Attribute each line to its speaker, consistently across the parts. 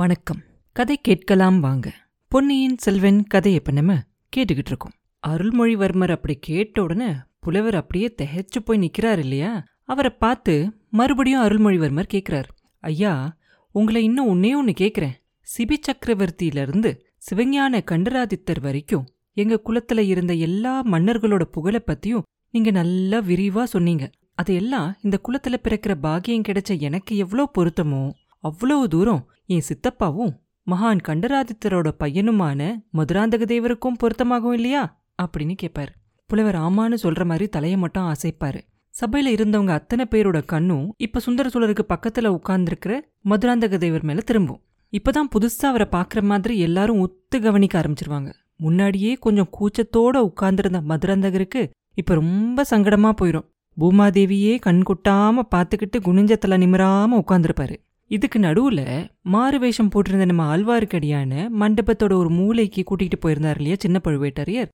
Speaker 1: வணக்கம். கதை கேட்கலாம் வாங்க. பொன்னியின் செல்வன் கதை இப்போ நம்ம கேட்டுக்கிட்டு இருக்கோம். அருள்மொழிவர்மர் அப்படி கேட்ட உடனே புலவர் அப்படியே திகைச்சு போய் நிற்கிறார் இல்லையா? அவரை பார்த்து மறுபடியும் அருள்மொழிவர்மர் கேட்குறார் ஐயா உங்களை இன்னும் ஒன்னே ஒன்று கேட்குறேன் சிபி சக்கரவர்த்தியிலிருந்து சிவஞான கண்டராதித்தர் வரைக்கும் எங்க குலத்துல இருந்த எல்லா மன்னர்களோட புகழை பத்தியும் நீங்க நல்லா விரிவா சொன்னீங்க. அதையெல்லாம் இந்த குலத்துல பிறக்கிற பாக்கியம் கிடைச்ச எனக்கு எவ்வளோ பொருத்தமோ அவ்வளவு தூரம் என் சித்தப்பாவும் மகான் கண்டராதித்தரோட பையனுமான மதுராந்தக தேவருக்கும் பொருத்தமாகும் இல்லையா? அப்படின்னு கேட்பாரு புலவர் ஆமான்னு சொல்ற மாதிரி தலைய மட்டும் அசைப்பாரு. சபையில இருந்தவங்க அத்தனை பேரோட கண்ணும் இப்ப சுந்தர சோழருக்கு பக்கத்துல உட்கார்ந்துருக்கிற மதுராந்தக தேவர் மேல திரும்பும். இப்பதான் புதுசா அவரை பாக்குற மாதிரி எல்லாரும் ஒத்து கவனிக்க ஆரம்பிச்சிருவாங்க. முன்னாடியே கொஞ்சம் கூச்சத்தோட உட்கார்ந்திருந்த மதுராந்தகருக்கு இப்ப ரொம்ப சங்கடமா போயிடும் பூமாதேவியே கண் கொட்டாம பாத்துக்கிட்டு குனிஞ்ச தலை நிமிராம உட்கார்ந்துருப்பாரு. இதுக்கு நடுவுல மாறு வேஷம் போட்டிருந்த நம்ம ஆழ்வார்க்கடியான மண்டபத்தோட ஒரு மூலைக்கு கூட்டிகிட்டு போயிருந்தார் இல்லையா சின்ன பழுவேட்டரையர்?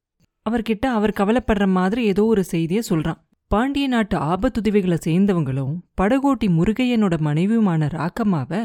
Speaker 1: அவர்கிட்ட அவர் கவலைப்படுற மாதிரி ஏதோ ஒரு செய்தியை சொல்றான். பாண்டிய நாட்டு ஆபத்துதவிகளை சேர்ந்தவங்களும் படகோட்டி முருகையனோட மனைவியுமான ராக்கம்மாவை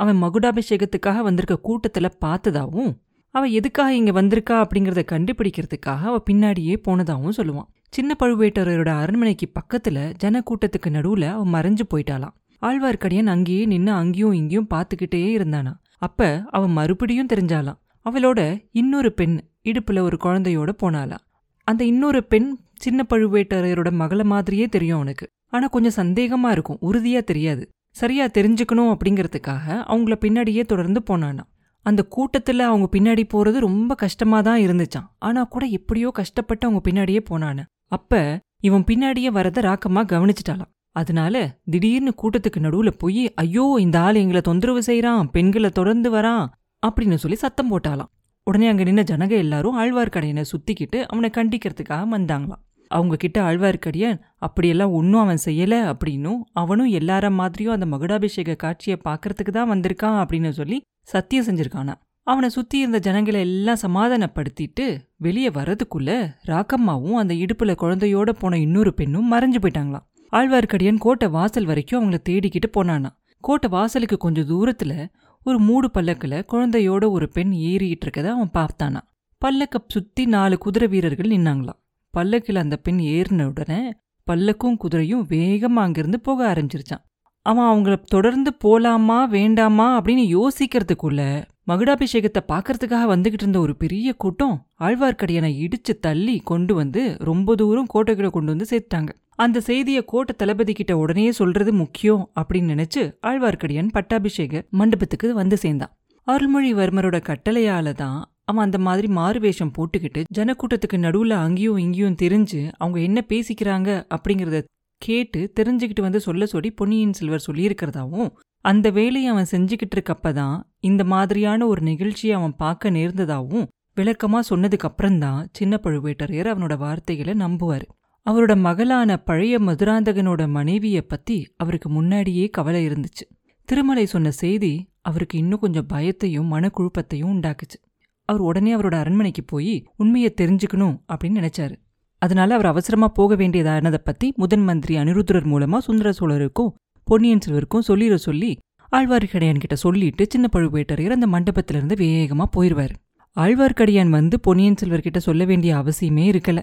Speaker 1: அவன் மகுடாபிஷேகத்துக்காக வந்திருக்க கூட்டத்தில் பார்த்ததாவும் அவ எதுக்காக இங்க வந்திருக்கா அப்படிங்கறத கண்டுபிடிக்கிறதுக்காக அவ பின்னாடியே போனதாகவும் சொல்லுவான். சின்ன பழுவேட்டரையரோட அரண்மனைக்கு பக்கத்துல ஜனக்கூட்டத்துக்கு நடுவுல அவன் மறைஞ்சு போயிட்டாளாம். ஆழ்வார்க்கடியான் அங்கேயே நின்னு அங்கேயும் இங்கேயும் பார்த்துக்கிட்டே இருந்தானா. அப்ப அவ மறுபடியும் தெரிஞ்சாலாம். அவளோட இன்னொரு பெண் இடுப்புல ஒரு குழந்தையோட போனாளாம் அந்த இன்னொரு பெண் சின்ன பழுவேட்டரையரோட மகள மாதிரியே தெரியும் அவனுக்கு. ஆனா கொஞ்சம் சந்தேகமா இருக்கும் உறுதியா தெரியாது. சரியா தெரிஞ்சுக்கணும் அப்படிங்கறதுக்காக அவங்கள பின்னாடியே தொடர்ந்து போனானா. அந்த கூட்டத்துல அவங்க பின்னாடி போறது ரொம்ப கஷ்டமா தான் இருந்துச்சான் ஆனா கூட எப்படியோ கஷ்டப்பட்டு அவங்க பின்னாடியே போனானு. அப்ப இவன் பின்னாடியே வரத ராக்கமா கவனிச்சிட்டாளாம் அதனால திடீர்னு கூட்டத்துக்கு நடுவுல போய் ஐயோ இந்த ஆள் எங்களை தொந்தரவு செய்யறான் பெண்களை தொடர்ந்து வரான் அப்படின்னு சொல்லி சத்தம் போட்டாலாம் உடனே அங்க நின்ன ஜனக எல்லாரும் ஆழ்வார்க்கடையனை சுத்திக்கிட்டு அவனை கண்டிக்கிறதுக்காக வந்தாங்களாம். அவங்க கிட்ட ஆழ்வார்க்கடியன் அப்படியெல்லாம் ஒன்றும் அவன் செய்யல அப்படின்னும் அவனும் எல்லார மாதிரியும் அந்த மகுடாபிஷேக காட்சியை பார்க்கறதுக்கு தான் வந்திருக்கான் அப்படின்னு சொல்லி சத்தியம் செஞ்சிருக்கானா அவனை சுத்தி இருந்த ஜனங்களை எல்லாம் சமாதானப்படுத்திட்டு வெளியே வரதுக்குள்ள ராக்கம்மாவும் அந்த இடுப்புல குழந்தையோட போன இன்னொரு பெண்ணும் மறைஞ்சு போயிட்டாங்களாம். ஆழ்வார்க்கடியான் கோட்டை வாசல் வரைக்கும் அவங்கள தேடிக்கிட்டு போனானா. கோட்டை வாசலுக்கு கொஞ்சம் தூரத்துல ஒரு மூடு பல்லக்குல குழந்தையோட ஒரு பெண் ஏறிட்டு இருக்கத அவன் பார்த்தானா. பல்லக்க சுத்தி நாலு குதிரை வீரர்கள் நின்னாங்களாம். பல்லக்கில் அந்த பெண் ஏறின உடனே பல்லக்கும் குதிரையும் வேகமா அங்கிருந்து போக ஆரம்பிச்சிருச்சான் அவன் அவங்கள தொடர்ந்து போலாமா வேண்டாமா அப்படின்னு யோசிக்கிறதுக்குள்ள மகுடாபிஷேகத்தை பார்க்கறதுக்காக வந்துகிட்டு இருந்த ஒரு பெரிய கூட்டம் ஆழ்வார்க்கடியனை இடிச்சு தள்ளி கொண்டு வந்து ரொம்ப தூரம் கோட்டைக்குள்ள கொண்டு வந்து சேர்த்தாங்க அந்த செய்தியை கோட்டை தளபதி கிட்ட உடனே சொல்றது முக்கியம் அப்படின்னு நினைச்சு ஆழ்வார்க்கடியான் பட்டாபிஷேக மண்டபத்துக்கு வந்து சேர்ந்தான். அருள்மொழிவர்மரோட கட்டளையால தான் அவன் அந்த மாதிரி மாறு வேஷம் போட்டுக்கிட்டு ஜனக்கூட்டத்துக்கு நடுவுல அங்கேயும் இங்கேயும் தெரிஞ்சு அவங்க என்ன பேசிக்கிறாங்க அப்படிங்கறத கேட்டு தெரிஞ்சுக்கிட்டு வந்து சொல்ல சொல்லி பொன்னியின் செல்வர் சொல்லியிருக்கிறதாவும் அந்த வேலையை அவன் செஞ்சுக்கிட்டு இருக்கப்பதான் இந்த மாதிரியான ஒரு நிகழ்ச்சியை அவன் பார்க்க நேர்ந்ததாவும் விளக்கமா சொன்னதுக்கு அப்புறம்தான் சின்ன பழுவேட்டரையர் அவனோட வார்த்தைகளை நம்புவார். அவரோட மகளான பழைய மதுராந்தகனோட மனைவிய பத்தி அவருக்கு முன்னாடியே கவலை இருந்துச்சு. திருமலை சொன்ன செய்தி அவருக்கு இன்னும் கொஞ்சம் பயத்தையும் மனக்குழப்பத்தையும் உண்டாக்குச்சு. அவர் உடனே அவரோட அரண்மனைக்கு போய் உண்மையை தெரிஞ்சுக்கணும் அப்படின்னு நினைச்சாரு. அதனால அவர் அவசரமா போக வேண்டியதானதை பத்தி முதன் மந்திரி அனிருத்தரர் மூலமா சுந்தர சோழருக்கும் பொன்னியின் செல்வருக்கும் சொல்லிட சொல்லி ஆழ்வார்க்கடையான் கிட்ட சொல்லிட்டு சின்ன பழுவேட்டரையர் அந்த மண்டபத்திலிருந்து வேகமா போயிருவாரு. ஆழ்வார்க்கடியான் வந்து பொன்னியின் செல்வர்கிட்ட சொல்ல வேண்டிய அவசியமே இருக்கல.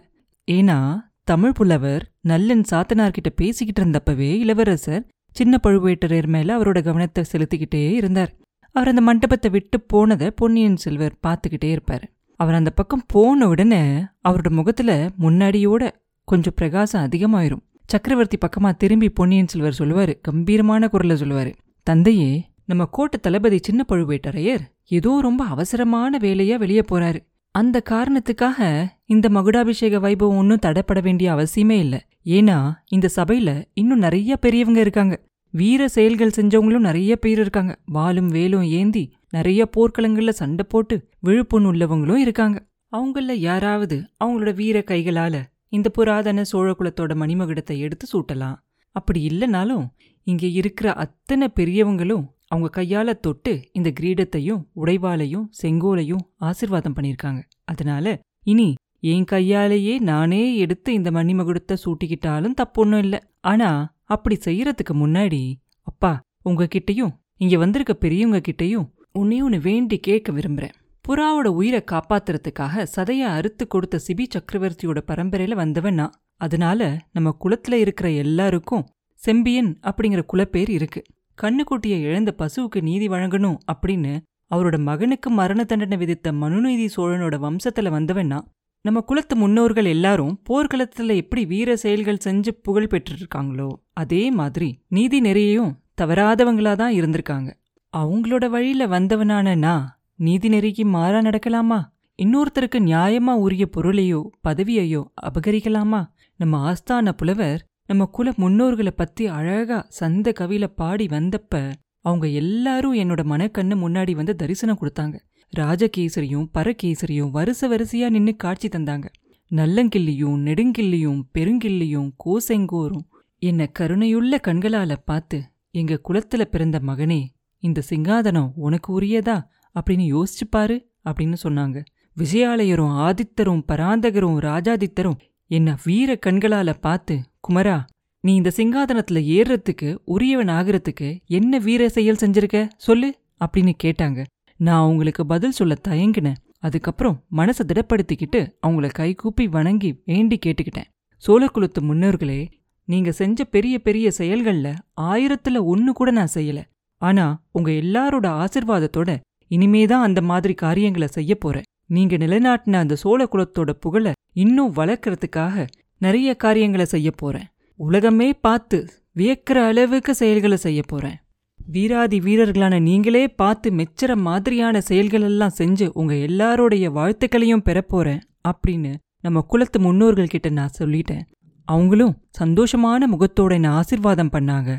Speaker 1: ஏன்னா தமிழ் புலவர் நல்லன் சாத்தனார்கிட்ட பேசிக்கிட்டு இருந்தப்பவே இளவரசர் சின்ன பழுவேட்டரையர் மேல அவரோட கவனத்தை செலுத்திக்கிட்டே இருந்தார். அவர் அந்த மண்டபத்தை விட்டு போனதை பொன்னியின் செல்வர் பார்த்துக்கிட்டே இருப்பாரு. அவர் அந்த பக்கம் போன உடனே அவரோட முகத்துல முன்னாடியோட கொஞ்சம் பிரகாசம் அதிகமாயிரும். சக்கரவர்த்தி பக்கமா திரும்பி பொன்னியின் செல்வர் சொல்லுவாரு கம்பீரமான குரல்ல சொல்லுவாரு தந்தையே நம்ம கோட்டை தளபதி சின்ன பழுவேட்டரையர் ஏதோ ரொம்ப அவசரமான வேலையா வெளியே போறாரு. அந்த காரணத்துக்காக இந்த மகுடாபிஷேக வைபவம் ஒன்றும் தடைப்பட வேண்டிய அவசியமே இல்ல. ஏன்னா இந்த சபையில இன்னும் நிறைய பெரியவங்க இருக்காங்க. வீர செயல்கள் செஞ்சவங்களும் நிறைய பேர் இருக்காங்க. வாலும் வேலும் ஏந்தி நிறைய போர்க்களங்கள்ல சண்டை போட்டு விழுப்புண் உள்ளவங்களும் இருக்காங்க. அவங்கள யாராவது அவங்களோட வீர கைகளால இந்த புராதன சோழகுலத்தோட மணிமகுடத்தை எடுத்து சூட்டலாம். அப்படி இல்லைனாலும் இங்க இருக்கிற அத்தனை பெரியவங்களும் அவங்க கையால தொட்டு இந்த கிரீடத்தையும் உடைவாலையும் செங்கோலையும் ஆசிர்வாதம் பண்ணிருக்காங்க அதனால இனி என் கையாலேயே நானே எடுத்து இந்த மணிமகுடத்தை சூட்டிக்கிட்டாலும் தப்பொன்னும் இல்ல. ஆனா அப்படி செய்யறதுக்கு முன்னாடி அப்பா உங்ககிட்டயும் இங்க வந்திருக்க பெரியவங்க கிட்டயும் உன்னையும் ஒன்று வேண்டி கேட்க விரும்புறேன். புறாவோட உயிரை காப்பாத்துறதுக்காக சதைய அறுத்து கொடுத்த சிபி சக்கரவர்த்தியோட பரம்பரையில வந்தவன் நான். அதனால நம்ம குலத்துல இருக்கிற எல்லாருக்கும் செம்பியன் அப்படிங்கிற குலப்பேர் இருக்கு. கண்ணுக்குட்டியை இழந்த பசுவுக்கு நீதி வழங்கணும் அப்படின்னு அவரோட மகனுக்கு மரண தண்டனை விதித்த மனுநீதி சோழனோட வம்சத்துல வந்தவன்னா நம்ம குலத்து முன்னோர்கள் எல்லாரும் போர்க்களத்துல எப்படி வீர செயல்கள் செஞ்சு புகழ் பெற்றிருக்காங்களோ அதே மாதிரி நீதி நெறியையும் தவறாதவங்களா தான் இருந்திருக்காங்க. அவங்களோட வழியில வந்தவனான நான் நீதி நெறிக்கு மாறா நடக்கலாமா? இன்னொருத்தருக்கு நியாயமா உரிய பொருளையோ பதவியையோ அபகரிக்கலாமா? நம்ம ஆஸ்தான புலவர் நம்ம குல முன்னோர்களை பத்தி அழகா சந்த கவியில பாடி வந்தப்ப அவங்க எல்லாரும் என்னோட மனக்கண்ணு முன்னாடி வந்து தரிசனம் கொடுத்தாங்க. ராஜகேசரியும் பரகேசரியும் வருச வரிசையா நின்னு காட்சி தந்தாங்க. நல்லங்கிள்ளியும் நெடுங்கிள்ளியும் பெருங்கிள்ளியும் கோசெங்கோரும் என்ன கருணையுள்ள கண்களால பார்த்து எங்க குலத்துல பிறந்த மகனே இந்த சிங்காதனம் உனக்கு உரியதா? அப்படின்னு யோசிச்சு பாரு அப்படின்னு சொன்னாங்க. விஜயாலயரும் ஆதித்தரும் பராந்தகரும் ராஜாதித்தரும் என்ன வீர கண்களால பார்த்து குமரா நீ இந்த சிங்காதனத்துல ஏறுறதுக்கு உரியவன் ஆகிறதுக்கு என்ன வீர செயல் செஞ்சிருக்க? சொல்லு அப்படின்னு கேட்டாங்க. நான் அவங்களுக்கு பதில் சொல்ல தயங்கினேன். அதுக்கப்புறம் மனசை திடப்படுத்திக்கிட்டு அவங்கள கைகூப்பி வணங்கி வேண்டி கேட்டுக்கிட்டேன். சோழக்குலத்து முன்னோர்களே நீங்க செஞ்ச பெரிய பெரிய செயல்கள்ல ஆயிரத்துல ஒன்னு கூட நான் செய்யல. ஆனா உங்க எல்லாரோட ஆசிர்வாதத்தோட இனிமேதான் அந்த மாதிரி காரியங்களை செய்ய போறேன். நீங்க நிலைநாட்டின அந்த சோழ குலத்தோட புகழ இன்னும் வளர்க்கறதுக்காக நிறைய காரியங்களை செய்ய போறேன். உலகமே பார்த்து வியக்கிற அளவுக்கு செயல்களை செய்ய போறேன். வீராதி வீரர்களான நீங்களே பார்த்து மெச்சற மாதிரியான செயல்களெல்லாம் செஞ்சு உங்க எல்லாரோடைய வாழ்த்துக்களையும் பெறப்போறேன் அப்படின்னு நம்ம குலத்து முன்னோர்கள் கிட்ட நான் சொல்லிட்டேன். அவங்களும் சந்தோஷமான முகத்தோட என்ன ஆசிர்வாதம் பண்ணாங்க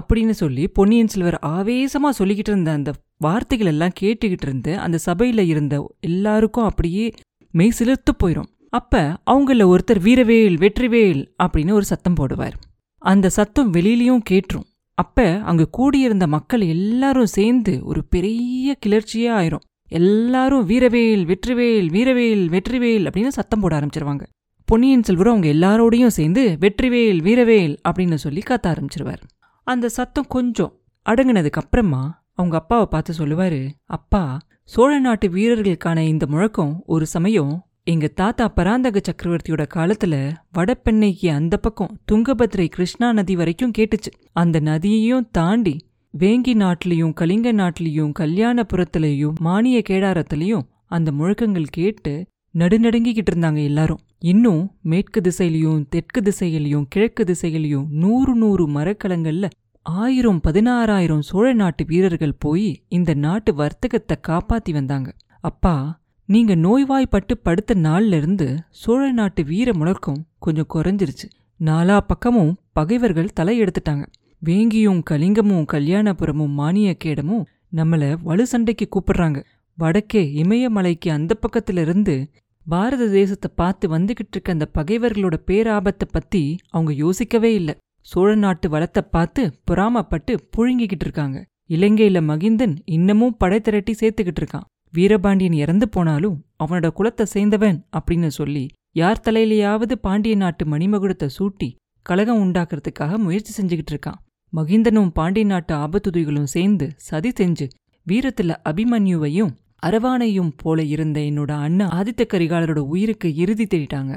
Speaker 1: அப்படின்னு சொல்லி பொன்னியின் செல்வர் ஆவேசமா சொல்லிக்கிட்டு இருந்த அந்த வார்த்தைகள் எல்லாம் கேட்டுக்கிட்டு இருந்து அந்த சபையில இருந்த எல்லாருக்கும் அப்படியே மெய் சிலிர்த்து போயிரும். அப்ப அவங்கள ஒருத்தர் வீரவேல் வெற்றிவேல் அப்படின்னு ஒரு சத்தம் போடுவார். அந்த சத்தம் வெளியிலையும் கேட்டுரும் அப்ப அங்க கூடியிருந்த மக்கள் எல்லாரும் சேர்ந்து ஒரு பெரிய கிளர்ச்சியா ஆயிரும். எல்லாரும் வீரவேல் வெற்றிவேல் வீரவேல் வெற்றிவேல் அப்படின்னு சத்தம் போட ஆரம்பிச்சிருவாங்க. பொன்னியின் செல்வரும் அவங்க எல்லாரோடையும் சேர்ந்து வெற்றிவேல் வீரவேல் அப்படின்னு சொல்லி கத்த ஆரம்பிச்சிருவார். அந்த சத்தம் கொஞ்சம் அடங்குனதுக்கு அப்புறமா அவங்க அப்பாவை பார்த்து சொல்லுவாரு அப்பா சோழ நாட்டு வீரர்களுக்கான இந்த முழக்கம் ஒரு சமயம் எங்க தாத்தா பராந்தக சக்கரவர்த்தியோட காலத்துல வடபெண்ணைக்கு அந்த பக்கம் துங்கபத்ரை கிருஷ்ணா நதி வரைக்கும் கேட்டுச்சு. அந்த நதியையும் தாண்டி வேங்கி நாட்டிலையும் கலிங்க நாட்டிலையும் கல்யாணபுரத்திலையும் மானிய கேடாரத்திலையும் அந்த முழக்கங்கள் கேட்டு நடுநடுங்கிக்கிட்டு இருந்தாங்க எல்லாரும். இன்னும் மேற்கு திசையிலையும் தெற்கு திசையிலையும் கிழக்கு திசையிலையும் நூறு நூறு மரக்கலங்கள்ல ஆயிரம் பதினாறாயிரம் சோழ நாட்டு வீரர்கள் போய் இந்த நாட்டு வர்த்தகத்தை காப்பாத்தி வந்தாங்க. அப்பா நீங்க நோய்வாய்ப்பட்டு படுத்த நாள்ல இருந்து சோழ நாட்டு வீர முழக்கம் கொஞ்சம் குறைஞ்சிருச்சு. நாலா பக்கமும் பகைவர்கள் தலையெடுத்துட்டாங்க. வேங்கியும் கலிங்கமும் கல்யாணபுரமும் மானியக்கேடமும் நம்மள வலு சண்டைக்கு கூப்பிடுறாங்க. வடக்கே இமயமலைக்கு அந்த பக்கத்துல இருந்து பாரத தேசத்தை பார்த்து வந்துகிட்டு இருக்க அந்த பகைவர்களோட பேராபத்தை பத்தி அவங்க யோசிக்கவே இல்லை. சோழ நாட்டு வளத்தை பார்த்து பொறாமப்பட்டு புழுங்கிக்கிட்டு இருக்காங்க. இலங்கையில மகிந்தன் இன்னமும் படை திரட்டி சேர்த்துக்கிட்டு இருக்கான். வீரபாண்டியன் இறந்து போனாலும் அவனோட குலத்தை சேர்ந்தவன் அப்படின்னு சொல்லி யார் தலையிலேயாவது பாண்டிய நாட்டு மணிமகுடத்தை சூட்டி கலகம் உண்டாக்குறதுக்காக முயற்சி செஞ்சுக்கிட்டு இருக்கான். மகிந்தனும் பாண்டிய நாட்டு ஆபத்துதுகளும் சேர்ந்து சதி செஞ்சு வீரத்துல அபிமன்யுவையும் அரவானையும் போல இருந்த என்னோட அண்ணன் ஆதித்த கரிகாலரோட உயிருக்கு இறுதி தேடிட்டாங்க.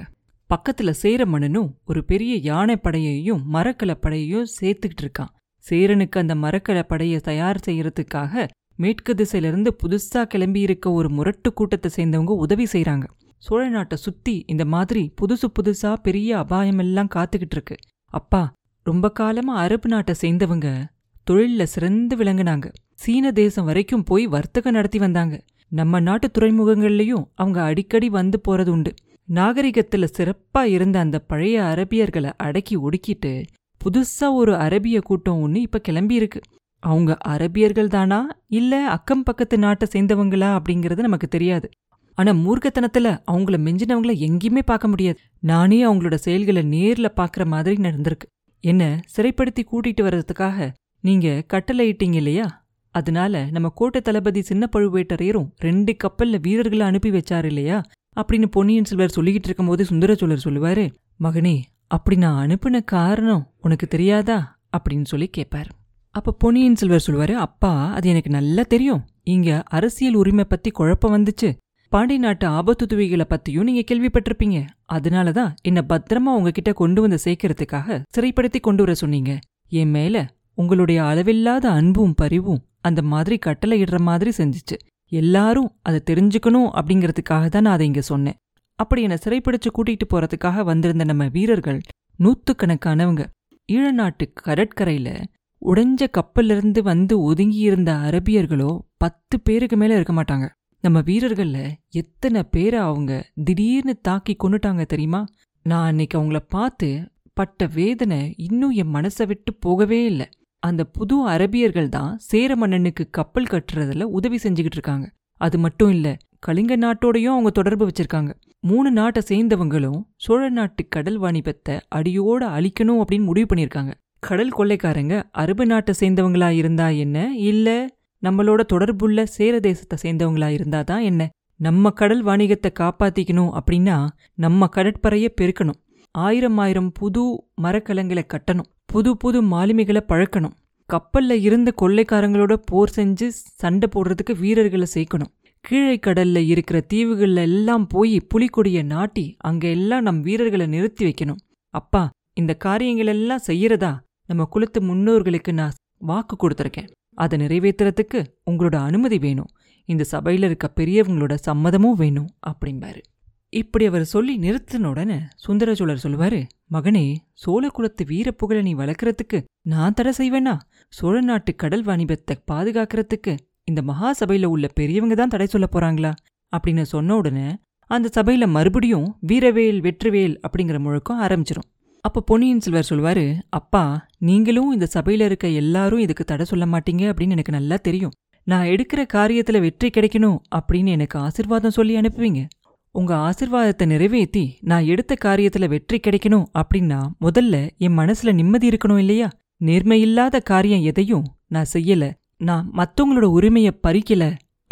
Speaker 1: பக்கத்துல சேர மன்னனும் ஒரு பெரிய யானை படையையும் மரக்கல படையையும் சேர்த்துக்கிட்டு இருக்கான். சேரனுக்கு அந்த மரக்கல படையை தயார் செய்யறதுக்காக மேற்கு திசையிலிருந்து புதுசா கிளம்பி இருக்க ஒரு முரட்டு கூட்டத்தை சேர்ந்தவங்க உதவி செய்யறாங்க சோழ நாட்டை சுத்தி இந்த மாதிரி புதுசு புதுசா பெரிய அபாயமெல்லாம் காத்துக்கிட்டு இருக்கு. அப்பா ரொம்ப காலமா அரபு நாட்டை சேர்ந்தவங்க தொழில்ல சிறந்து விளங்குனாங்க. சீன தேசம் வரைக்கும் போய் வர்த்தகம் நடத்தி வந்தாங்க. நம்ம நாட்டு துறைமுகங்கள்லயும் அவங்க அடிக்கடி வந்து போறது உண்டு. நாகரிகத்துல சிறப்பா இருந்த அந்த பழைய அரபியர்களை அடக்கி ஒடுக்கிட்டு புதுசா ஒரு அரபிய கூட்டம் ஒன்று இப்ப கிளம்பி இருக்கு அவங்க அரபியர்கள் தானா? இல்ல அக்கம் பக்கத்து நாட்டை சேர்ந்தவங்களா அப்படிங்கறது நமக்கு தெரியாது. ஆனா மூர்க்கத்தனத்துல அவங்கள மிஞ்சினவங்கள எங்கேயுமே பார்க்க முடியாது. நானே அவங்களோட செயல்களை நேர்ல பாக்குற மாதிரி நடந்திருக்கு. என்ன சிறைப்படுத்தி கூட்டிட்டு வர்றதுக்காக நீங்க கட்டளையிட்டீங்க இல்லையா? அதனால நம்ம கோட்டை தளபதி சின்ன பழுவேட்டரையரும் ரெண்டு கப்பல்ல வீரர்களை அனுப்பி வச்சாரு இல்லையா? அப்படின்னு பொன்னியின் செல்வர் சொல்லிக்கிட்டு இருக்கும்போது சுந்தரச்சோழர் சொல்லுவாரு மகனே அப்படி நான் அனுப்பின காரணம் உனக்கு தெரியாதா? அப்படின்னு சொல்லி கேட்பார் அப்ப பொன்னியின் செல்வர் சொல்லுவாரு அப்பா அது எனக்கு நல்லா தெரியும். இங்க அரசியல் உரிமை பத்தி குழப்பம் வந்துச்சு. பாண்டி நாட்டு ஆபத்து துவிகளை பத்தியும் நீங்க கேள்விப்பட்டிருப்பீங்க. அதனாலதான் என்ன பத்திரமா உங்ககிட்ட கொண்டு வந்து சேர்க்கறதுக்காக சிறைப்படுத்தி கொண்டு வர சொன்னீங்க. என் மேல உங்களுடைய அளவில்லாத அன்பும் பரிவும் அந்த மாதிரி கட்டளை இடுற மாதிரி செஞ்சுச்சு. எல்லாரும் அதை தெரிஞ்சுக்கணும் அப்படிங்கறதுக்காக தான் நான் அதை இங்க சொன்னேன். அப்படி என்னை சிறைப்பிடிச்சு கூட்டிட்டு போறதுக்காக வந்திருந்த நம்ம வீரர்கள் நூத்துக்கணக்கானவங்க. ஈழநாட்டு கடற்கரையில் உடைஞ்ச கப்பலிருந்து வந்து ஒதுங்கியிருந்த அரபியர்களோ பத்து பேருக்கு மேல இருக்க மாட்டாங்க. நம்ம வீரர்கள்ல எத்தனை பேரை அவங்க திடீர்னு தாக்கி கொன்னுட்டாங்க தெரியுமா? நான் அன்னைக்கு அவங்கள பார்த்து பட்ட வேதனை இன்னும் என் மனசை விட்டு போகவே இல்லை. அந்த புது அரபியர்கள் தான் சேர மன்னனுக்கு கப்பல் கட்டுறதுல உதவி செஞ்சுக்கிட்டு இருக்காங்க. அது மட்டும் இல்ல கலிங்க நாட்டோடையும் அவங்க தொடர்பு வச்சிருக்காங்க. மூணு நாட்டை சேர்ந்தவங்களும் சோழ நாட்டு கடல் வாணிபத்தை அடியோட அழிக்கணும் அப்படின்னு முடிவு பண்ணியிருக்காங்க. கடல் கொள்ளைக்காரங்க அரபு நாட்டை சேர்ந்தவங்களா இருந்தா என்ன? இல்ல நம்மளோட தொடர்புள்ள சேர தேசத்தை சேர்ந்தவங்களா இருந்தா தான் என்ன? நம்ம கடல் வாணிகத்தை காப்பாத்திக்கணும் அப்படின்னா நம்ம கடற்பறையை பெருக்கணும். ஆயிரம் ஆயிரம் புது மரக்கலங்களை கட்டணும். புது புது மாலுமிகளை பழக்கணும். கப்பல்ல இருந்த கொள்ளைக்காரங்களோட போர் செஞ்சு சண்டை போடுறதுக்கு வீரர்களை சேர்க்கணும். கீழே கடல்ல இருக்கிற தீவுகள்ல எல்லாம் போய் புலிக்கொடிய நாட்டி அங்க எல்லாம் நம் வீரர்களை நிறுத்தி வைக்கணும். அப்பா இந்த காரியங்கள் எல்லாம் செய்யறதா? நம்ம குலத்து முன்னோர்களுக்கு நான் வாக்கு கொடுத்துருக்கேன். அதை நிறைவேத்துறதுக்கு உங்களோட அனுமதி வேணும். இந்த சபையில இருக்க பெரியவங்களோட சம்மதமும் வேணும் அப்படிம்பாரு. இப்படி அவர் சொல்லி நிறுத்தின உடனே சுந்தரச்சோழர் சொல்லுவாரு மகனே சோழ குலத்து வீரப்புகழை நீ வளர்க்கறதுக்கு நான் தடை செய்வேனா? சோழ நாட்டு கடல் வாணிபத்தை பாதுகாக்கிறதுக்கு இந்த மகா சபையில உள்ள பெரியவங்க தான் தடை சொல்ல போறாங்களா? அப்படின்னு சொன்ன உடனே அந்த சபையில மறுபடியும் வீரவேல் வெற்றிவேல் அப்படிங்கிற முழக்கம் ஆரம்பிச்சிரும். அப்ப பொன்னியின் செல்வர் சொல்வாரு அப்பா நீங்களும் இந்த சபையில இருக்க எல்லாரும் இதுக்கு தடை சொல்ல மாட்டீங்க அப்படின்னு எனக்கு நல்லா தெரியும். நான் எடுக்கிற காரியத்துல வெற்றி கிடைக்கணும் அப்படின்னு எனக்கு ஆசிர்வாதம் சொல்லி அனுப்புவீங்க. உங்க ஆசிர்வாதத்தை நிறைவேத்தி நான் எடுத்த காரியத்துல வெற்றி கிடைக்கணும் அப்படின்னா முதல்ல என் மனசுல நிம்மதி இருக்கணும் இல்லையா? நேர்மையில்லாத காரியம் எதையும் நான் செய்யல. நான் மத்தவங்களோட உரிமைய பறிக்கல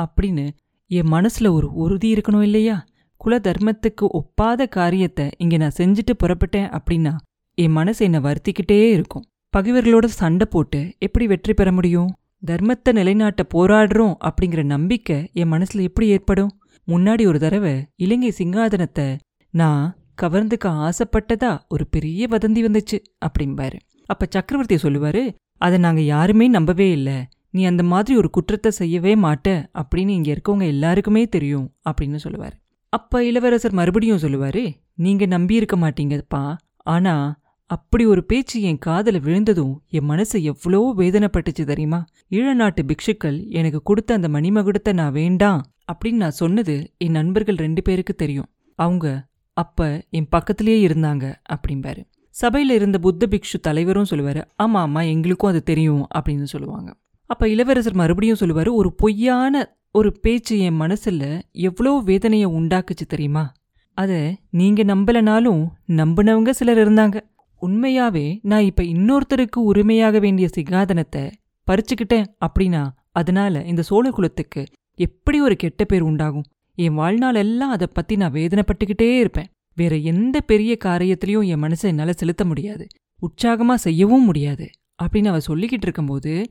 Speaker 1: அப்படின்னு என் மனசுல ஒரு உறுதி இருக்கணும் இல்லையா? குல தர்மத்துக்கு ஒப்பாத காரியத்தை இங்க நான் செஞ்சுட்டு புறப்பட்டேன் அப்படின்னா என் மனசு என்னை வருத்திக்கிட்டே இருக்கும். பகைவர்களோட சண்டை போட்டு எப்படி வெற்றி பெற முடியும்? தர்மத்தை நிலைநாட்ட போராடுறோம் அப்படிங்கிற நம்பிக்கை என் மனசுல எப்படி ஏற்படும்? முன்னாடி ஒரு தடவை இலங்கை சிங்காதனத்தை நான் கவர்ந்துக்க ஆசைப்பட்டதா ஒரு பெரிய வதந்தி வந்துச்சு அப்படிம்பாரு. அப்ப சக்கரவர்த்தி சொல்லுவாரு அதை நாங்க யாருமே நம்பவே இல்லை. நீ அந்த மாதிரி ஒரு குற்றத்தை செய்யவே மாட்ட. அப்படின்னு இங்க இருக்கவங்க எல்லாருக்குமே தெரியும். அப்படின்னு சொல்லுவாரு. அப்ப இளவரசர் மறுபடியும் சொல்லுவாரு நீங்க நம்பியிருக்க மாட்டீங்கப்பா. ஆனா அப்படி ஒரு பேச்சு என் காதல விழுந்ததும் என் மனசு எவ்வளோ வேதனைப்பட்டுச்சு தெரியுமா? ஈழநாட்டு பிக்ஷுக்கள் எனக்கு கொடுத்த அந்த மணிமகுடத்தை நான் வேண்டாம். அப்படின்னு நான் சொன்னது என் நண்பர்கள் ரெண்டு பேருக்கு தெரியும். அவங்க அப்ப என் பக்கத்திலேயே இருந்தாங்க அப்படிம்பாரு. சபையில இருந்த புத்த பிக்ஷு தலைவரும் சொல்லுவாரு ஆமா ஆமா எங்களுக்கும் அது தெரியும் அப்படின்னு சொல்லுவாங்க. அப்ப இளவரசர் மறுபடியும் சொல்லுவாரு ஒரு பொய்யான ஒரு பேச்சு என் மனசுல எவ்வளோ வேதனையை உண்டாக்குச்சு தெரியுமா? அத நீங்க நம்பலனாலும் நம்பினவங்க சிலர் இருந்தாங்க. உண்மையாவே நான் இப்ப இன்னொருத்தருக்கு உரிமையாக வேண்டிய சிங்காதனத்தை பறிச்சுக்கிட்டேன் அப்படின்னா அதனால இந்த சோழ குலத்துக்கு எப்படி ஒரு கெட்ட பேர் உண்டாகும்? என் வாழ்நாள் எல்லாம் அதை பத்தி நான் வேதனைப்பட்டுக்கிட்டே இருப்பேன். வேற எந்த பெரிய காரியத்திலையும் என் மனசை என்னால செலுத்த முடியாது. உற்சாகமா செய்யவும் முடியாது. அப்படின்னு அவ சொல்லிக்கிட்டு இருக்கும்போது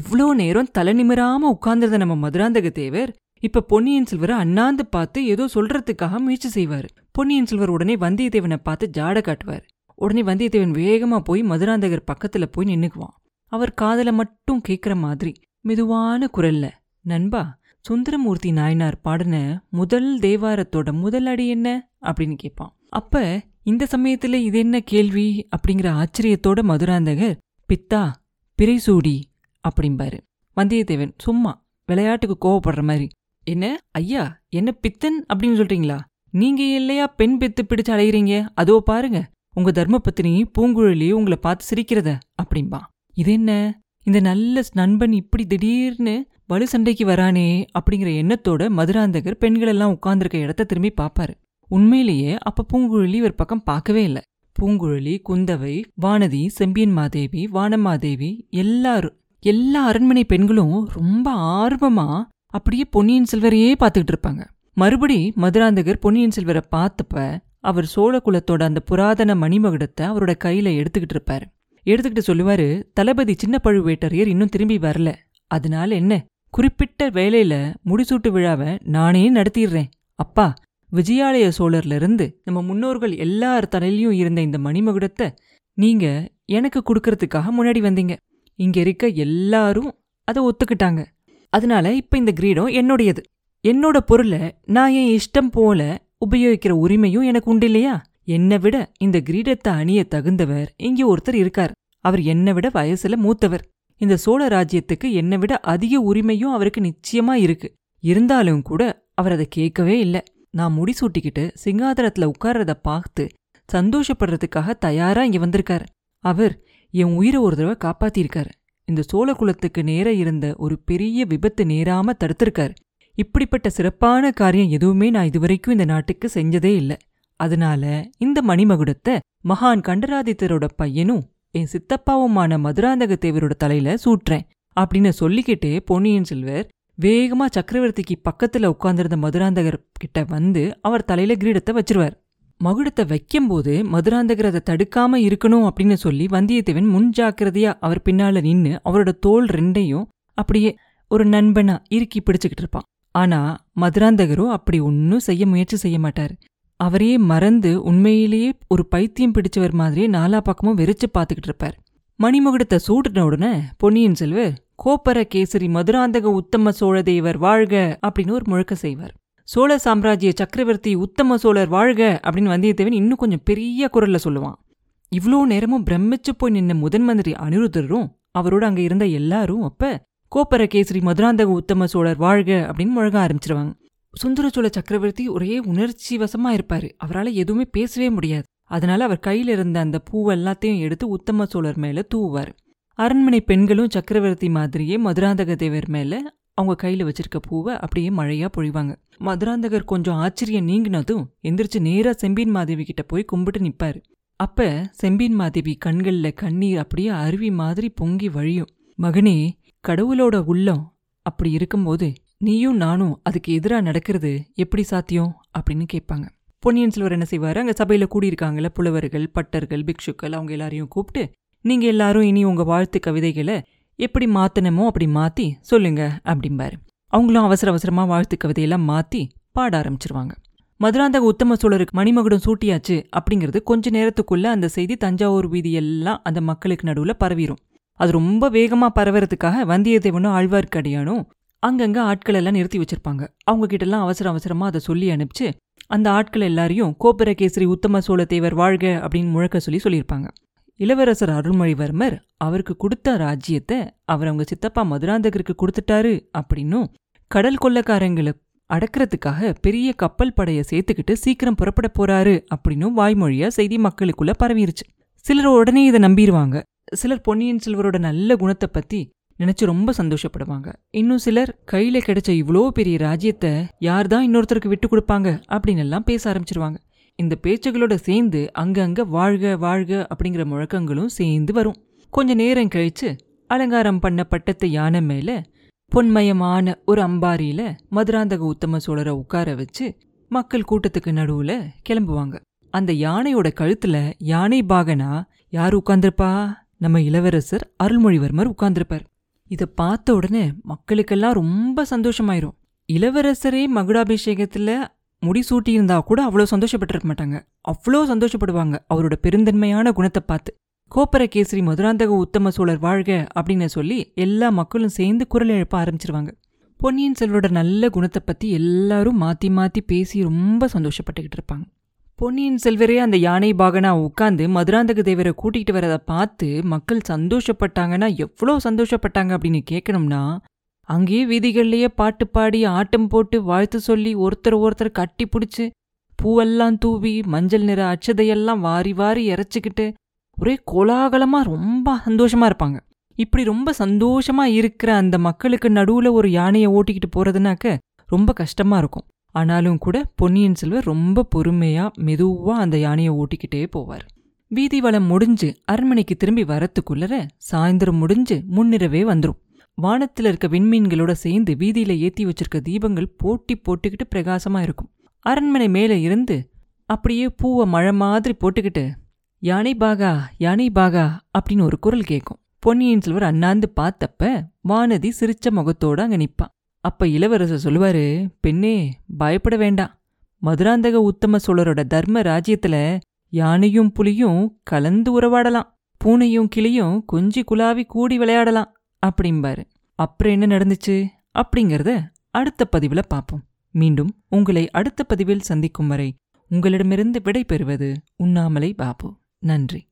Speaker 1: இவ்ளோ நேரம் தலை நிமிராம உட்கார்ந்துருந்த நம்ம மதுராந்தக தேவர் இப்ப பொன்னியின் செல்வரை அண்ணாந்து பார்த்து ஏதோ சொல்றதுக்காக முயற்சி செய்வாரு. பொன்னியின் செல்வர் உடனே வந்தியத்தேவனை பார்த்து ஜாட காட்டுவார். உடனே வந்தியத்தேவன் வேகமா போய் மதுராந்தகர் பக்கத்துல போய் நின்னுக்குவான். அவர் காதல மட்டும் கேக்குற மாதிரி மெதுவான குரல்ல நண்பா சுந்தரமூர்த்தி நாயனார் பாடின முதல் தேவாரத்தோட முதல் அடி என்ன அப்படின்னு கேட்பான். அப்ப இந்த சமயத்துல இது என்ன கேள்வி அப்படிங்கிற ஆச்சரியத்தோட மதுராந்தகர் பித்தா பிறைசூடி அப்படிம்பாரு. வந்தியத்தேவன் சும்மா விளையாட்டுக்கு கோவப்படுற மாதிரி என்ன ஐயா என்ன பித்தன் அப்படின்னு சொல்றீங்களா? நீங்க இல்லையா பெண் பித்து பிடிச்சு அலைகிறீங்க அதோ பாருங்க உங்க தர்மபத்தினி பூங்குழலி உங்களை பார்த்து சிரிக்கிறத அப்படிம்பா. இது என்ன? இந்த நல்ல நண்பன் இப்படி திடீர்னு வலு சண்டைக்கு வரானே அப்படிங்கிற எண்ணத்தோட மதுராந்தகர் பெண்களெல்லாம் உட்கார்ந்துருக்க இடத்த திரும்பி பார்ப்பாரு. உண்மையிலேயே அப்ப பூங்குழலி இவர் பக்கம் பார்க்கவே இல்லை. பூங்குழலி குந்தவை வானதி செம்பியன் மாதேவி வானமாதேவி எல்லாரும் எல்லா அரண்மனை பெண்களும் ரொம்ப ஆர்வமா அப்படியே பொன்னியின் செல்வரையே பார்த்துக்கிட்டு இருப்பாங்க. மறுபடி மதுராந்தகர் பொன்னியின் செல்வரை பார்த்தப்ப அவர் சோழ குலத்தோட அந்த புராதன மணிமகுடத்தை அவரோட கையில எடுத்துக்கிட்டு இருப்பாரு. எடுத்துக்கிட்டு சொல்லுவாரு தளபதி சின்ன பழுவேட்டரையர் இன்னும் திரும்பி வரல. அதனால என்ன? குறிப்பிட்ட வேலையில முடிசூட்டு விழாவை நானே நடத்திடுறேன். அப்பா விஜயாலய சோழர்ல இருந்து நம்ம முன்னோர்கள் எல்லார் தலையிலயும் இருந்த இந்த மணிமகுடத்தை நீங்க எனக்கு கொடுக்கறதுக்காக முன்னாடி வந்தீங்க. இங்க இருக்க எல்லாரும் அதை ஒத்துக்கிட்டாங்க. அதனால இப்ப இந்த கிரீடம் என்னுடையது. என்னோட பொருளை நான் என் இஷ்டம் போல உபயோகிக்கிற உரிமையும் எனக்கு உண்டு இல்லையா? என்னை விட இந்த கிரீடத்தை அணிய தகுந்தவர் இங்கே ஒருத்தர் இருக்கார். அவர் என்னை விட வயசுல மூத்தவர். இந்த சோழ ராஜ்யத்துக்கு என்னை விட அதிக உரிமையும் அவருக்கு நிச்சயமா இருக்கு. இருந்தாலும் கூட அவர் அதை கேட்கவே இல்லை. நான் முடிசூட்டிக்கிட்டு சிங்காதனத்துல உட்கார்றத பார்த்து சந்தோஷப்படுறதுக்காக தயாரா இங்க வந்திருக்காரு. அவர் என் உயிரை ஒரு தடவை காப்பாத்திருக்காரு. இந்த சோழ குலத்துக்கு நேர இருந்த ஒரு பெரிய விபத்து நேராம தடுத்திருக்காரு. இப்படிப்பட்ட சிறப்பான காரியம் எதுவுமே நான் இதுவரைக்கும் இந்த நாட்டுக்கு செஞ்சதே இல்லை. அதனால இந்த மணிமகுடத்தை மகான் கண்டராதித்தரோட பையனும் என் சித்தப்பாவுமான மதுராந்தக தேவரோட தலையில சூட்டுறேன் அப்படின்னு சொல்லிக்கிட்டே பொன்னியின் செல்வர் வேகமா சக்கரவர்த்திக்கு பக்கத்துல உட்கார்ந்திருந்த மதுராந்தகர் கிட்ட வந்து அவர் தலையில கிரீடத்தை வச்சிருவார். மகுடத்தை வைக்கும்போது மதுராந்தகர் அதை தடுக்காம இருக்கணும் அப்படின்னு சொல்லி வந்தியத்தேவன் முன் ஜாக்கிரதையா அவர் பின்னால நின்னு அவரோட தோல் ரெண்டையும் அப்படியே ஒரு நண்பனா இறுக்கி பிடிச்சுக்கிட்டு இருப்பான். ஆனா மதுராந்தகரோ அப்படி ஒன்னும் செய்ய முயற்சி செய்ய மாட்டாரு. அவரையே மறந்து உண்மையிலேயே ஒரு பைத்தியம் பிடிச்சவர் மாதிரியே நாலா பக்கமும் வெறிச்சு பார்த்துக்கிட்டு இருப்பார். மணிமகுடத்தை சூடின உடனே பொன்னியின் செல்வர் கோப்பர கேசரி மதுராந்தக உத்தம சோழ தேவர் வாழ்க அப்படின்னு ஒரு முழக்க செய்வார். சோழ சாம்ராஜ்ய சக்கரவர்த்தி உத்தம சோழர் வாழ்க அப்படின்னு வந்தியத்தேவன் இன்னும் கொஞ்சம் பெரிய குரல்ல சொல்லுவான். இவ்ளோ நேரமும் பிரமிச்சு போய் நின்ன முதன் மந்திரி அனிருத்தரும் அவரோட அங்க இருந்த எல்லாரும் அப்ப கோப்பர கேசரி மதுராந்தக உத்தம சோழர் வாழ்க அப்படின்னு முழங்க ஆரம்பிச்சிருவாங்க. சுந்தரச்சோழ சக்கரவர்த்தி ஒரே உணர்ச்சி வசமா இருப்பாரு. அவரால் எதுவுமே பேசவே முடியாது. அதனால அவர் கையில இருந்த அந்த பூவெல்லாத்தையும் எடுத்து உத்தம சோழர் மேல தூவார் அரண்மனை பெண்களும் சக்கரவர்த்தி மாதிரியே மதுராந்தக தேவர் மேல அவங்க கையில வச்சிருக்க பூவை அப்படியே மழையா பொழிவாங்க. மதுராந்தகர் கொஞ்சம் ஆச்சரியம் நீங்கினதும் எந்திரிச்சு நேரா செம்பின் மாதேவி கிட்ட போய் கும்பிட்டு நிப்பாரு. அப்ப செம்பின் மாதேவி கண்கள்ல கண்ணீர் அப்படியே அருவி மாதிரி பொங்கி வழியும். மகனே கடவுளோட உள்ளம் அப்படி இருக்கும்போது நீயும் நானும் அதுக்கு எதிராக நடக்கிறது எப்படி சாத்தியம் அப்படின்னு கேட்பாங்க. பொன்னியின் செல்வர் என்ன செய்வார்? அங்கே சபையில் கூடியிருக்காங்கல்ல புலவர்கள் பட்டர்கள் பிக்ஷுக்கள் அவங்க எல்லாரையும் கூப்பிட்டு நீங்கள் எல்லாரும் இனி உங்கள் வாழ்த்து கவிதைகளை எப்படி மாற்றணுமோ அப்படி மாற்றி சொல்லுங்க அப்படிம்பாரு. அவங்களும் அவசர அவசரமாக வாழ்த்து கவிதையெல்லாம் மாற்றி பாட ஆரம்பிச்சிருவாங்க. மதுராந்தக உத்தம சோழருக்கு மணிமகுடம் சூட்டியாச்சு அப்படிங்கிறது கொஞ்ச நேரத்துக்குள்ள அந்த செய்தி தஞ்சாவூர் வீதி எல்லாம் அந்த மக்களுக்கு நடுவில் பரவிடும் அது ரொம்ப வேகமாக பரவறதுக்காக வந்தியத்தேவனும் ஆழ்வார்க்கடியானும் அங்கங்க ஆட்கள் எல்லாம் நிறுத்தி வச்சிருப்பாங்க. அவங்க கிட்டலாம் எல்லாம் அவசர அவசரமா அதை சொல்லி அனுப்பிச்சு அந்த ஆட்கள் எல்லாரையும் கோப்பர கேசரி உத்தம சோழத்தேவர் வாழ்க அப்படின்னு முழக்க சொல்லி சொல்லியிருப்பாங்க. இளவரசர் அருள்மொழிவர்மர் அவருக்கு கொடுத்த ராஜ்யத்தை அவர் அவங்க சித்தப்பா மதுராந்தகருக்கு கொடுத்துட்டாரு அப்படின்னும் கடல் கொள்ளக்காரங்களை அடக்கிறதுக்காக பெரிய கப்பல் படையை சேர்த்துக்கிட்டு சீக்கிரம் புறப்பட போறாரு அப்படின்னும் வாய்மொழியா செய்தி மக்களுக்குள்ள பரவிருச்சு. சிலர் உடனே இதை நம்பிடுவாங்க சிலர் பொன்னியின் செல்வரோட நல்ல குணத்தை பத்தி நினைச்சு ரொம்ப சந்தோஷப்படுவாங்க. இன்னும் சிலர் கையில கிடைச்ச இவ்வளோ பெரிய ராஜ்யத்தை யார் தான் இன்னொருத்தருக்கு விட்டு கொடுப்பாங்க அப்படின்னு எல்லாம் பேச ஆரம்பிச்சிருவாங்க. இந்த பேச்சுகளோட சேர்ந்து அங்கங்க வாழ்க வாழ்க அப்படிங்கிற முழக்கங்களும் சேர்ந்து வரும். கொஞ்ச நேரம் கழிச்சு அலங்காரம் பண்ண பட்டத்து யானை மேல பொன்மயமான ஒரு அம்பாரியில் மதுராந்தக உத்தம சோழரை உட்கார வச்சு மக்கள் கூட்டத்துக்கு நடுவுல கிளம்புவாங்க. அந்த யானையோட கழுத்துல யானை பாகனா யார் உட்கார்ந்திருப்பா? நம்ம இளவரசர் அருள்மொழிவர்மர் உட்கார்ந்திருப்பார். இதை பார்த்த உடனே மக்களுக்கெல்லாம் ரொம்ப சந்தோஷமாயிரும். இளவரசரே மகுடாபிஷேகத்தில் முடிசூட்டியிருந்தா கூட அவ்வளோ சந்தோஷப்பட்டிருக்க மாட்டாங்க. அவ்வளோ சந்தோஷப்படுவாங்க அவரோட பெருந்தன்மையான குணத்தை பார்த்து. கோப்பரகேசரி மதுராந்தக உத்தம சோழர் வாழ்க அப்படின்னு சொல்லி எல்லா மக்களும் சேர்ந்து குரல் எழுப்ப ஆரம்பிச்சிருவாங்க. பொன்னியின் செல்வரோட நல்ல குணத்தை பற்றி எல்லாரும் மாற்றி மாற்றி பேசி ரொம்ப சந்தோஷப்பட்டுக்கிட்டு இருப்பாங்க. பொன்னியின் செல்வரே அந்த யானை பாகனா உட்காந்து மதுராந்தக தேவரை கூட்டிகிட்டு வரதை பார்த்து மக்கள் சந்தோஷப்பட்டாங்கன்னா எவ்வளோ சந்தோஷப்பட்டாங்க அப்படின்னு கேட்கணும்னா அங்கேயே வீதிகள்லயே பாட்டு பாடி ஆட்டம் போட்டு வாழ்த்து சொல்லி ஒருத்தர் ஒருத்தர் கட்டி பிடிச்சி பூவெல்லாம் தூவி மஞ்சள் நிற அச்சதையெல்லாம் வாரி வாரி இறைச்சிக்கிட்டு ஒரே கோலாகலமா ரொம்ப சந்தோஷமா இருப்பாங்க. இப்படி ரொம்ப சந்தோஷமா இருக்கிற அந்த மக்களுக்கு நடுவுல ஒரு யானையை ஓட்டிக்கிட்டு போறதுனாக்க ரொம்ப கஷ்டமா இருக்கும். ஆனாலும் கூட பொன்னியின் செல்வர் ரொம்ப பொறுமையா மெதுவா அந்த யானையை ஓட்டிக்கிட்டே போவார். வீதி வளம் முடிஞ்சு அரண்மனைக்கு திரும்பி வரத்துக்குள்ளர சாயந்தரம் முடிஞ்சு முன்னிரவே வந்துரும். வானத்துல இருக்க விண்மீன்களோட சேர்ந்து வீதியில ஏத்தி வச்சிருக்க தீபங்கள் போட்டி போட்டுக்கிட்டு பிரகாசமா இருக்கும். அரண்மனை மேல இருந்து அப்படியே பூவை மழை மாதிரி போட்டுக்கிட்டு யானை பாகா யானை பாகா அப்படின்னு ஒரு குரல் கேட்கும் பொன்னியின் செல்வர் அண்ணாந்து பார்த்தப்ப வானதி சிரிச்ச முகத்தோட அங்க நிப்பா. அப்ப இளவரசர் சொல்லுவாரு பெண்ணே பயப்பட வேண்டாம். மதுராந்தக உத்தம சோழரோட தர்ம ராஜ்யத்துல யானையும் புலியும் கலந்து உறவாடலாம். பூனையும் கிளியும் கொஞ்சி குலாவி கூடி விளையாடலாம் அப்படிம்பாரு. அப்புறம் என்ன நடந்துச்சு? அப்படிங்கறத அடுத்த பதிவுல பார்ப்போம் மீண்டும் உங்களை அடுத்த பதிவில் சந்திக்கும் வரை உங்களிடமிருந்து விடை பெறுவது உண்ணாமலை பாபு. நன்றி.